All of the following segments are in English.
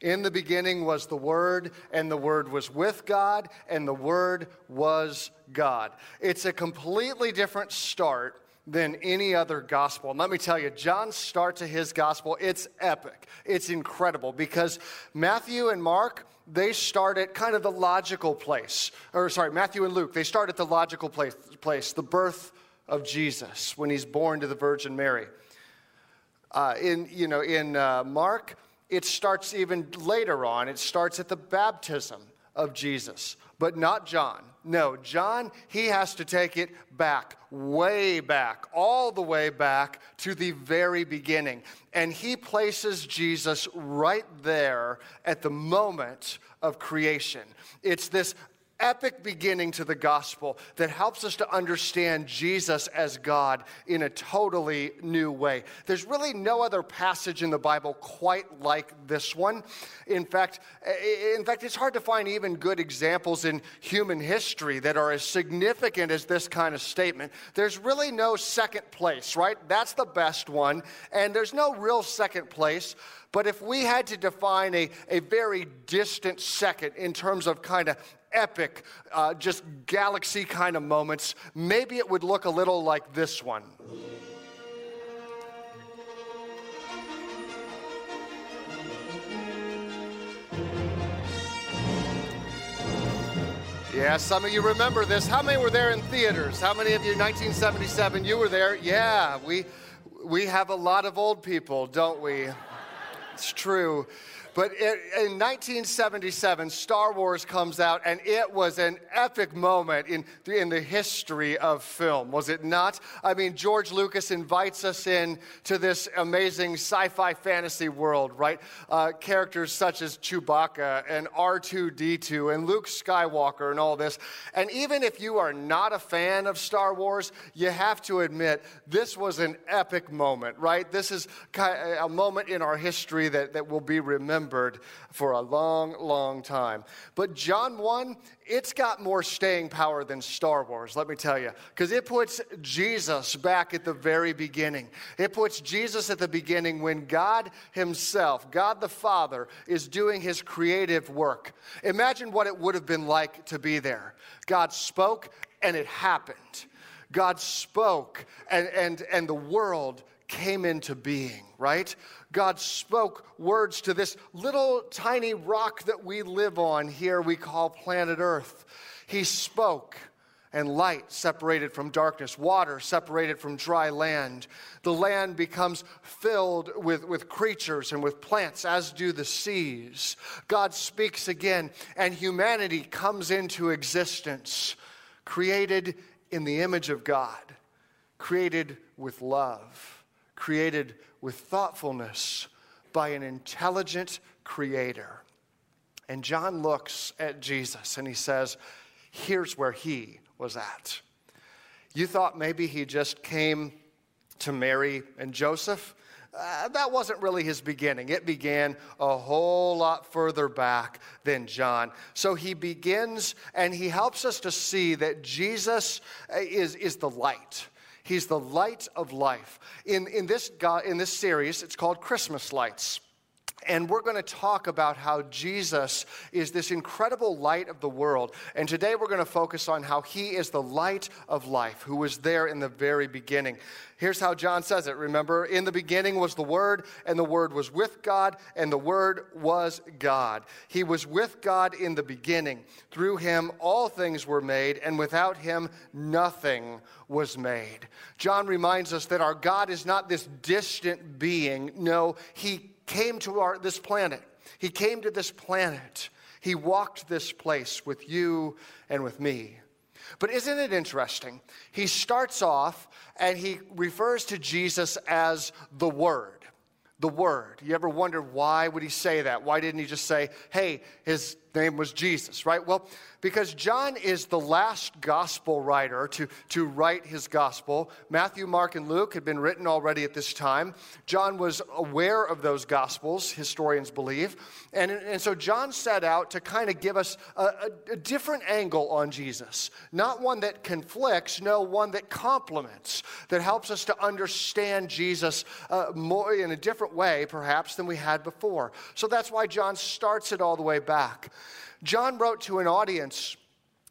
In the beginning was the Word, and the Word was with God, and the Word was God. It's a completely different start than any other gospel. And let me tell you, John's start to his gospel, it's epic. It's incredible because Matthew and Mark, they start at kind of the logical place. Or sorry, Matthew and Luke, they start at the logical place, place the birth of Jesus when he's born to the Virgin Mary. Uh, in, you know, in uh, Mark, it starts even later on. It starts at the baptism of Jesus, but not John. No, John, he has to take it back, way back, all the way back to the very beginning. And he places Jesus right there at the moment of creation. It's this epic beginning to the gospel that helps us to understand Jesus as God in a totally new way. There's really no other passage in the Bible quite like this one. In fact, in fact, it's hard to find even good examples in human history that are as significant as this kind of statement. There's really no second place, right? That's the best one. And there's no real second place. But if we had to define a, a very distant second in terms of kind of epic, uh, just galaxy kind of moments, maybe it would look a little like this one. Yeah, some of you remember this. How many were there in theaters? How many of you, 1977, you were there? Yeah, we, we have a lot of old people, don't we? It's true. But in 1977, Star Wars comes out, and it was an epic moment in, in the history of film, was it not? I mean, George Lucas invites us in to this amazing sci fi fantasy world, right? Uh, characters such as Chewbacca and R2D2 and Luke Skywalker and all this. And even if you are not a fan of Star Wars, you have to admit this was an epic moment, right? This is a moment in our history that, that will be remembered remembered for a long, long time. But John 1, it's got more staying power than Star Wars, let me tell you, because it puts Jesus back at the very beginning. It puts Jesus at the beginning when God Himself, God the Father, is doing His creative work. Imagine what it would have been like to be there. God spoke and it happened. God spoke and, and, and the world came into being, right? God spoke words to this little tiny rock that we live on here, we call planet Earth. He spoke, and light separated from darkness, water separated from dry land. The land becomes filled with, with creatures and with plants, as do the seas. God speaks again, and humanity comes into existence, created in the image of God, created with love, created with thoughtfulness by an intelligent creator. And John looks at Jesus and he says, Here's where he was at. You thought maybe he just came to Mary and Joseph? Uh, that wasn't really his beginning. It began a whole lot further back than John. So he begins and he helps us to see that Jesus uh, is, is the light. He's the light of life. In, in, this, in this series, it's called Christmas Lights. And we're going to talk about how Jesus is this incredible light of the world. And today we're going to focus on how he is the light of life, who was there in the very beginning. Here's how John says it. Remember, in the beginning was the Word, and the Word was with God, and the Word was God. He was with God in the beginning. Through him, all things were made, and without him, nothing was made. John reminds us that our God is not this distant being. No, he came to our, this planet. He came to this planet. He walked this place with you and with me. But isn't it interesting? He starts off and he refers to Jesus as the Word. The Word. You ever wonder why would he say that? Why didn't he just say, hey, his name was Jesus, right? Well, because John is the last gospel writer to, to write his gospel. Matthew, Mark, and Luke had been written already at this time. John was aware of those gospels, historians believe. And, and so John set out to kind of give us a, a, a different angle on Jesus. Not one that conflicts, no, one that complements, that helps us to understand Jesus uh, more in a different different way, perhaps, than we had before. So that's why John starts it all the way back. John wrote to an audience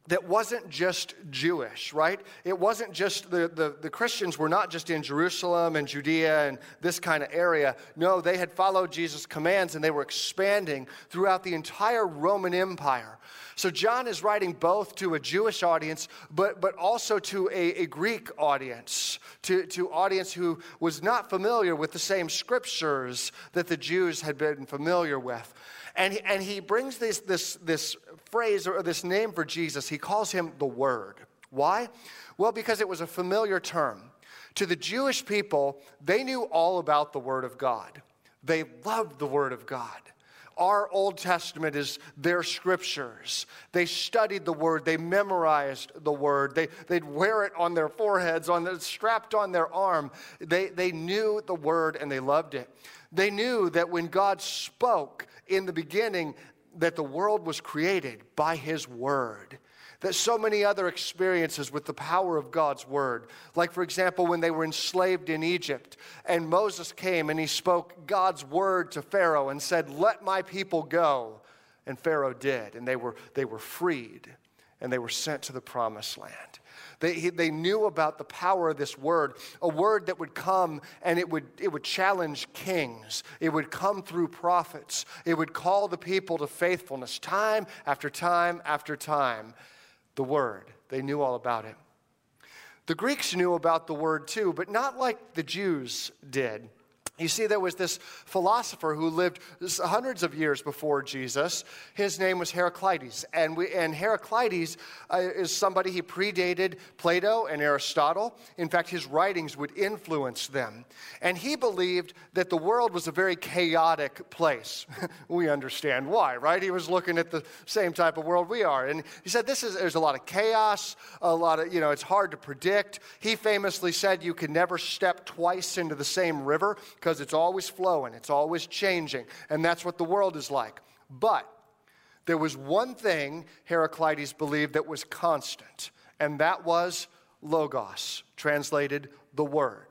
that wasn't just Jewish, right? It wasn't just the, the, the, Christians were not just in Jerusalem and Judea and this kind of area. No, they had followed Jesus' commands and they were expanding throughout the entire Roman Empire. So John is writing both to a Jewish audience, but, but also to a, a Greek audience, to, to audience who was not familiar with the same scriptures that the Jews had been familiar with. And he, and he brings this, this, this phrase or this name for Jesus. He calls him the Word. Why? Well, because it was a familiar term. To the Jewish people, they knew all about the Word of God, they loved the Word of God. Our Old Testament is their scriptures. They studied the word, they memorized the word, they, they'd wear it on their foreheads, on the, strapped on their arm. They, they knew the word and they loved it. They knew that when God spoke in the beginning, that the world was created by his word. That so many other experiences with the power of God's word, like for example, when they were enslaved in Egypt and Moses came and he spoke God's word to Pharaoh and said, Let my people go. And Pharaoh did, and they were, they were freed and they were sent to the promised land. They, they knew about the power of this word, a word that would come and it would, it would challenge kings. It would come through prophets. It would call the people to faithfulness time after time after time. The word, they knew all about it. The Greeks knew about the word too, but not like the Jews did. You see, there was this philosopher who lived hundreds of years before Jesus. His name was Heraclitus. And, we, and Heraclitus uh, is somebody, he predated Plato and Aristotle. In fact, his writings would influence them. And he believed that the world was a very chaotic place. we understand why, right? He was looking at the same type of world we are. And he said, this is, there's a lot of chaos, a lot of, you know, it's hard to predict. He famously said, you can never step twice into the same river because it's always flowing, it's always changing, and that's what the world is like. But there was one thing Heraclitus believed that was constant, and that was logos, translated the word.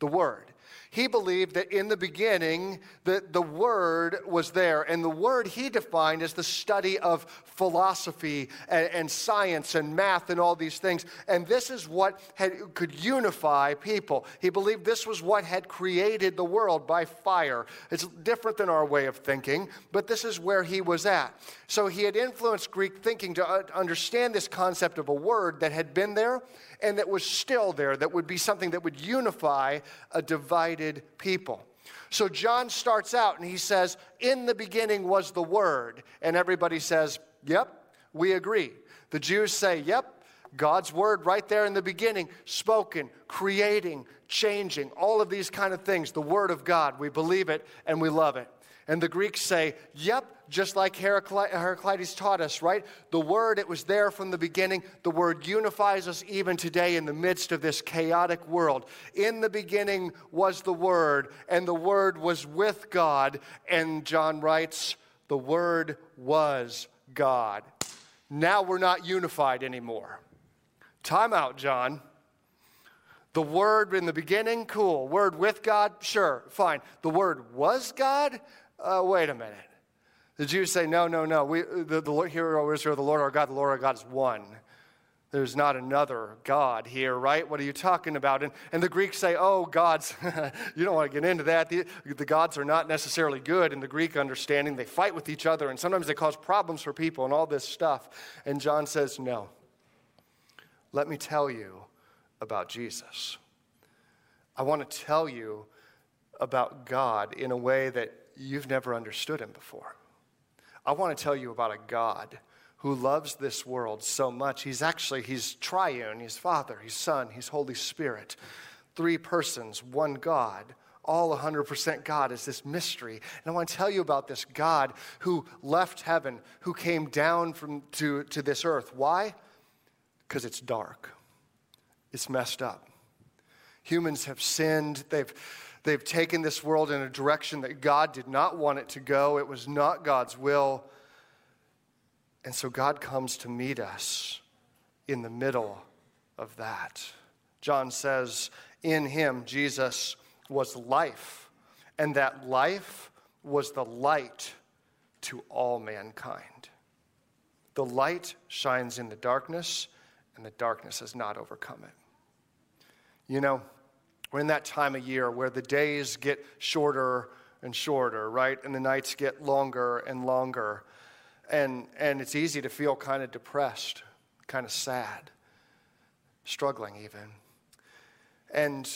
The word. He believed that in the beginning that the word was there, and the word he defined as the study of philosophy and, and science and math and all these things. And this is what had, could unify people. He believed this was what had created the world by fire. It's different than our way of thinking, but this is where he was at. So he had influenced Greek thinking to uh, understand this concept of a word that had been there and that was still there, that would be something that would unify a divided people. So John starts out and he says, In the beginning was the Word. And everybody says, Yep, we agree. The Jews say, Yep, God's Word right there in the beginning, spoken, creating, changing, all of these kind of things. The Word of God. We believe it and we love it. And the Greeks say, Yep, just like Heraclitus taught us, right? The Word, it was there from the beginning. The Word unifies us even today in the midst of this chaotic world. In the beginning was the Word, and the Word was with God. And John writes, The Word was God. Now we're not unified anymore. Time out, John. The Word in the beginning, cool. Word with God, sure, fine. The Word was God? uh, wait a minute. The Jews say, no, no, no. We, the, the hero Israel, the Lord our God, the Lord our God is one. There's not another God here, right? What are you talking about? And, and the Greeks say, oh, gods, you don't want to get into that. The, the gods are not necessarily good in the Greek understanding. They fight with each other, and sometimes they cause problems for people and all this stuff. And John says, no. Let me tell you about Jesus. I want to tell you about God in a way that you've never understood him before. I want to tell you about a God who loves this world so much. He's actually, he's triune. He's Father, He's Son, He's Holy Spirit. Three persons, one God, all 100% God is this mystery. And I want to tell you about this God who left heaven, who came down from, to, to this earth. Why? Because it's dark. It's messed up. Humans have sinned. They've They've taken this world in a direction that God did not want it to go. It was not God's will. And so God comes to meet us in the middle of that. John says, In him, Jesus was life, and that life was the light to all mankind. The light shines in the darkness, and the darkness has not overcome it. You know, we're in that time of year where the days get shorter and shorter, right? And the nights get longer and longer. And, and it's easy to feel kind of depressed, kind of sad, struggling even. And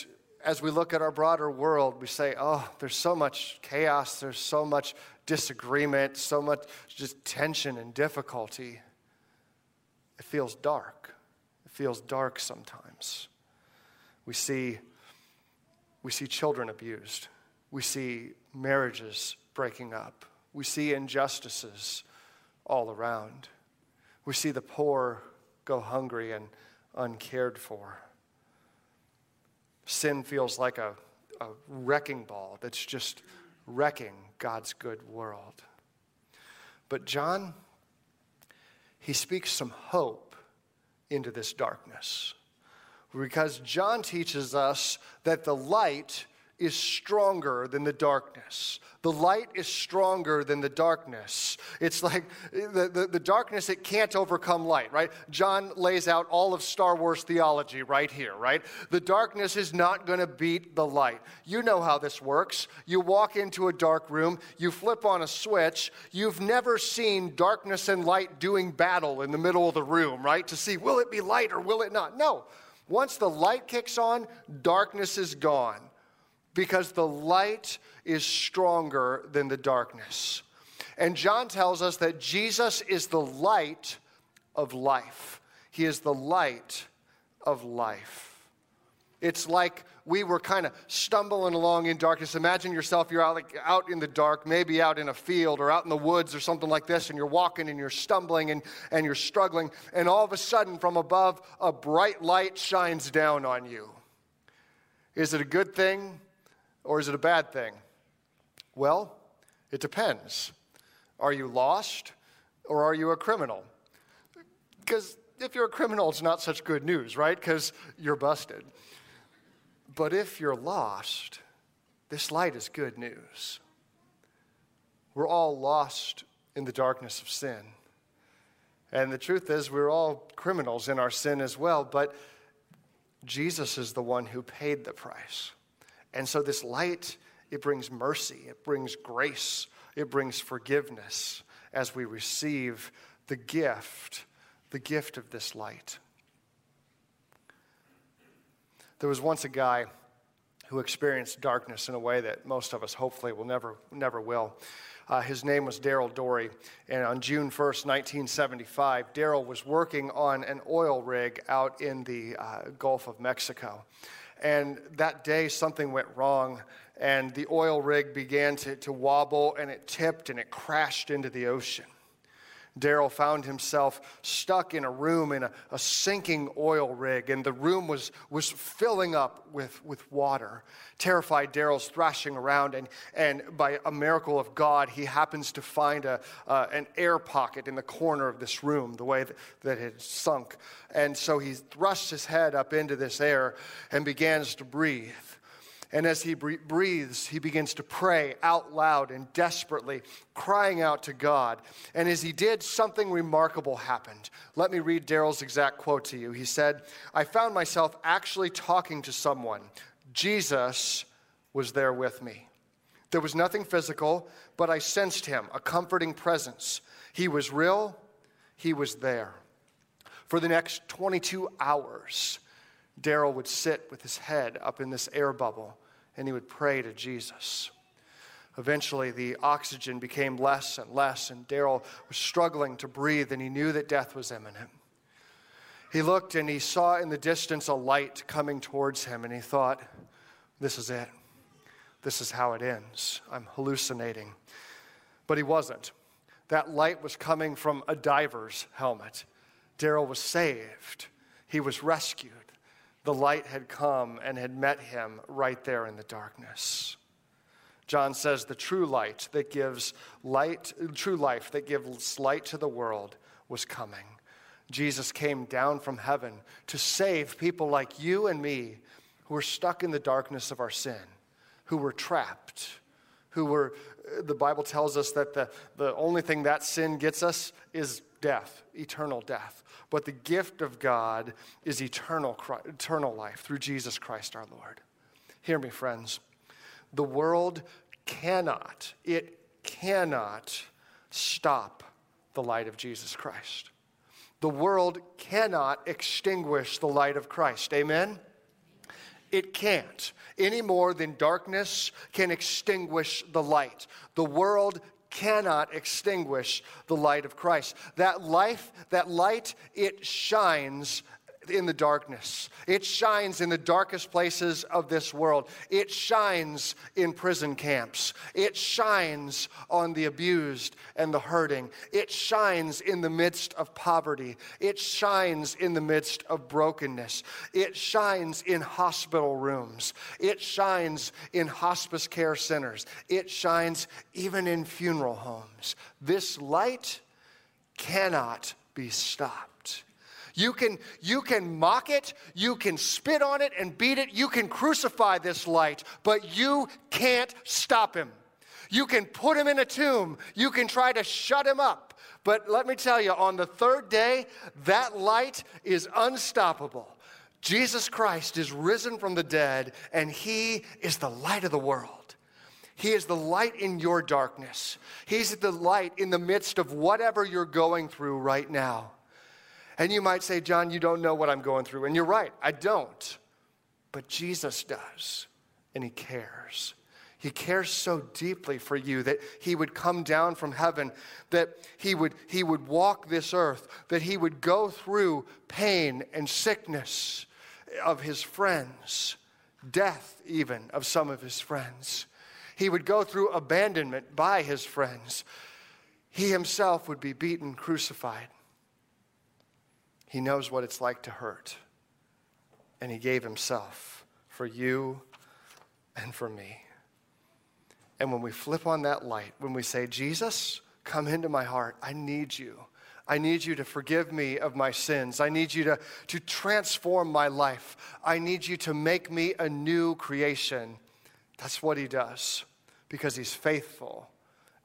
as we look at our broader world, we say, oh, there's so much chaos, there's so much disagreement, so much just tension and difficulty. It feels dark. It feels dark sometimes. We see, we see children abused. We see marriages breaking up. We see injustices all around. We see the poor go hungry and uncared for. Sin feels like a, a wrecking ball that's just wrecking God's good world. But John, he speaks some hope into this darkness. Because John teaches us that the light is stronger than the darkness. The light is stronger than the darkness. It's like the, the, the, darkness, it can't overcome light, right? John lays out all of Star Wars theology right here, right? The darkness is not going to beat the light. You know how this works. You walk into a dark room, you flip on a switch. You've never seen darkness and light doing battle in the middle of the room, right? To see, will it be light or will it not? No. Once the light kicks on, darkness is gone because the light is stronger than the darkness. And John tells us that Jesus is the light of life. He is the light of life. It's like we were kind of stumbling along in darkness. Imagine yourself, you're out, like, out in the dark, maybe out in a field or out in the woods or something like this, and you're walking and you're stumbling and, and you're struggling, and all of a sudden, from above, a bright light shines down on you. Is it a good thing? or is it a bad thing? Well, it depends. Are you lost or are you a criminal? Because if you're a criminal, it's not such good news, right? Because you're busted. But if you're lost, this light is good news. We're all lost in the darkness of sin. And the truth is, we're all criminals in our sin as well, but Jesus is the one who paid the price. And so, this light, it brings mercy, it brings grace, it brings forgiveness as we receive the gift, the gift of this light. There was once a guy who experienced darkness in a way that most of us hopefully will never, never will. Uh, his name was Daryl Dory. And on June 1st, 1975, Daryl was working on an oil rig out in the uh, Gulf of Mexico. And that day, something went wrong, and the oil rig began to, to wobble, and it tipped and it crashed into the ocean. Daryl found himself stuck in a room in a, a, sinking oil rig, and the room was, was filling up with, with water. Terrified, Daryl's thrashing around, and, and by a miracle of God, he happens to find a, uh, an air pocket in the corner of this room, the way that, that it had sunk. And so he thrusts his head up into this air and begins to breathe. And as he breathes, he begins to pray out loud and desperately, crying out to God. And as he did, something remarkable happened. Let me read Daryl's exact quote to you. He said, I found myself actually talking to someone. Jesus was there with me. There was nothing physical, but I sensed him, a comforting presence. He was real, he was there. For the next 22 hours, Daryl would sit with his head up in this air bubble and he would pray to Jesus. Eventually, the oxygen became less and less, and Daryl was struggling to breathe, and he knew that death was imminent. He looked and he saw in the distance a light coming towards him, and he thought, This is it. This is how it ends. I'm hallucinating. But he wasn't. That light was coming from a diver's helmet. Daryl was saved, he was rescued the light had come and had met him right there in the darkness. John says the true light that gives light, true life that gives light to the world was coming. Jesus came down from heaven to save people like you and me who were stuck in the darkness of our sin, who were trapped, who were, the Bible tells us that the, the only thing that sin gets us is death, eternal death. But the gift of God is eternal, eternal life through Jesus Christ our Lord. Hear me, friends. The world cannot, it cannot stop the light of Jesus Christ. The world cannot extinguish the light of Christ. Amen? It can't, any more than darkness can extinguish the light. The world cannot extinguish the light of Christ. That life, that light, it shines in the darkness. It shines in the darkest places of this world. It shines in prison camps. It shines on the abused and the hurting. It shines in the midst of poverty. It shines in the midst of brokenness. It shines in hospital rooms. It shines in hospice care centers. It shines even in funeral homes. This light cannot be stopped. You can, you can mock it, you can spit on it and beat it, you can crucify this light, but you can't stop him. You can put him in a tomb, you can try to shut him up. But let me tell you, on the third day, that light is unstoppable. Jesus Christ is risen from the dead, and he is the light of the world. He is the light in your darkness. He's the light in the midst of whatever you're going through right now. And you might say, John, you don't know what I'm going through. And you're right, I don't. But Jesus does, and He cares. He cares so deeply for you that He would come down from heaven, that He would, he would walk this earth, that He would go through pain and sickness of His friends, death even of some of His friends. He would go through abandonment by His friends. He Himself would be beaten, crucified. He knows what it's like to hurt. And He gave Himself for you and for me. And when we flip on that light, when we say, Jesus, come into my heart, I need you. I need you to forgive me of my sins. I need you to, to transform my life. I need you to make me a new creation. That's what he does because he's faithful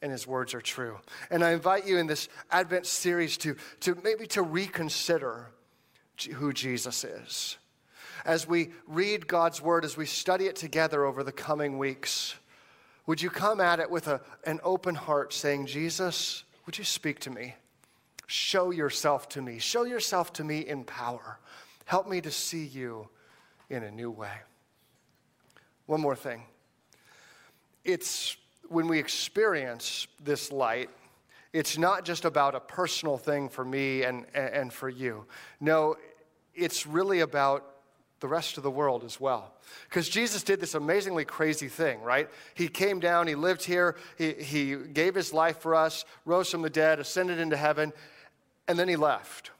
and his words are true. And I invite you in this Advent series to, to maybe to reconsider who Jesus is. As we read God's word, as we study it together over the coming weeks, would you come at it with a, an open heart saying, Jesus, would you speak to me? Show yourself to me. Show yourself to me in power. Help me to see you in a new way. One more thing. It's when we experience this light, it's not just about a personal thing for me and, and for you. No, it's really about the rest of the world as well. Because Jesus did this amazingly crazy thing, right? He came down, he lived here, he, he gave his life for us, rose from the dead, ascended into heaven, and then he left.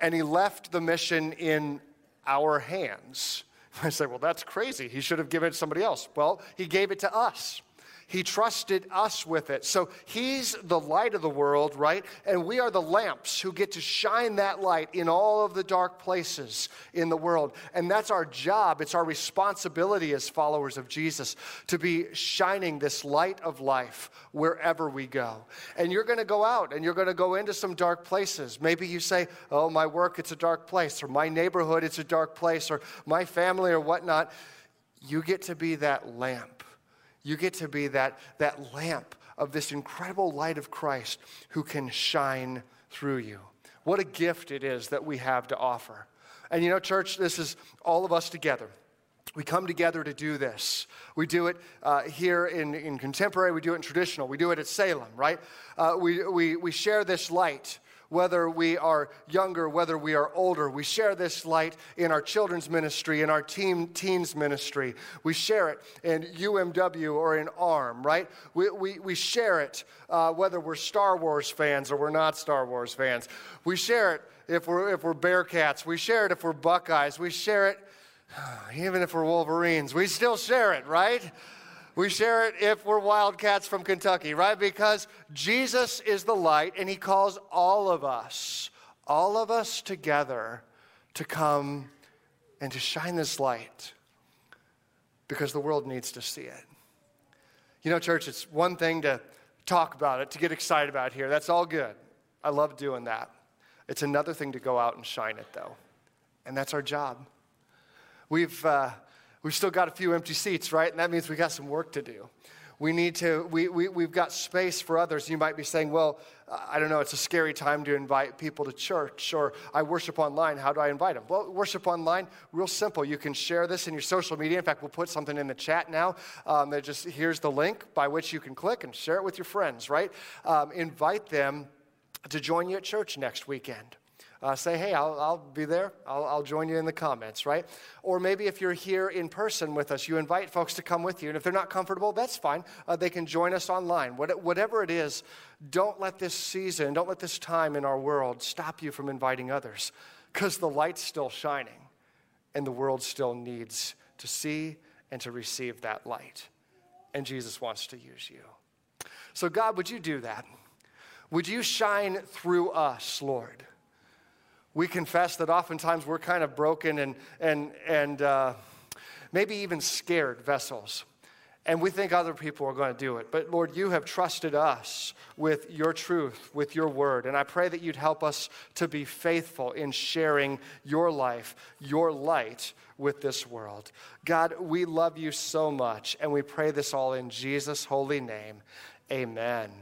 And he left the mission in our hands. I say, well, that's crazy. He should have given it to somebody else. Well, he gave it to us. He trusted us with it. So He's the light of the world, right? And we are the lamps who get to shine that light in all of the dark places in the world. And that's our job. It's our responsibility as followers of Jesus to be shining this light of life wherever we go. And you're going to go out and you're going to go into some dark places. Maybe you say, Oh, my work, it's a dark place, or my neighborhood, it's a dark place, or my family, or whatnot. You get to be that lamp you get to be that, that lamp of this incredible light of Christ who can shine through you. What a gift it is that we have to offer. And you know, church, this is all of us together. We come together to do this. We do it uh, here in, in contemporary, we do it in traditional, we do it at Salem, right? Uh, we, we, we share this light whether we are younger, whether we are older. We share this light in our children's ministry, in our teen, teens ministry. We share it in UMW or in ARM, right? We, we, we share it uh, whether we're Star Wars fans or we're not Star Wars fans. We share it if we're, if we're Bearcats. We share it if we're Buckeyes. We share it even if we're Wolverines. We still share it, right? We share it if we're Wildcats from Kentucky, right? Because Jesus is the light and he calls all of us, all of us together to come and to shine this light because the world needs to see it. You know, church, it's one thing to talk about it, to get excited about it here. That's all good. I love doing that. It's another thing to go out and shine it, though. And that's our job. We've, uh, we've still got a few empty seats, right? And that means we got some work to do. We need to, we, we, we've got space for others. You might be saying, well, I don't know, it's a scary time to invite people to church, or I worship online. How do I invite them? Well, worship online, real simple. You can share this in your social media. In fact, we'll put something in the chat now. Um, that just here's the link by which you can click and share it with your friends, right? Um, invite them to join you at church next weekend uh, say, hey, I'll, I'll be there. I'll, I'll, join you in the comments, right? Or maybe if you're here in person with us, you invite folks to come with you. And if they're not comfortable, that's fine. Uh, they can join us online. What, whatever it is, don't let this season, don't let this time in our world stop you from inviting others because the light's still shining and the world still needs to see and to receive that light. And Jesus wants to use you. So, God, would you do that? Would you shine through us, Lord? We confess that oftentimes we're kind of broken and, and, and uh, maybe even scared vessels. And we think other people are going to do it. But Lord, you have trusted us with your truth, with your word. And I pray that you'd help us to be faithful in sharing your life, your light with this world. God, we love you so much. And we pray this all in Jesus' holy name. Amen.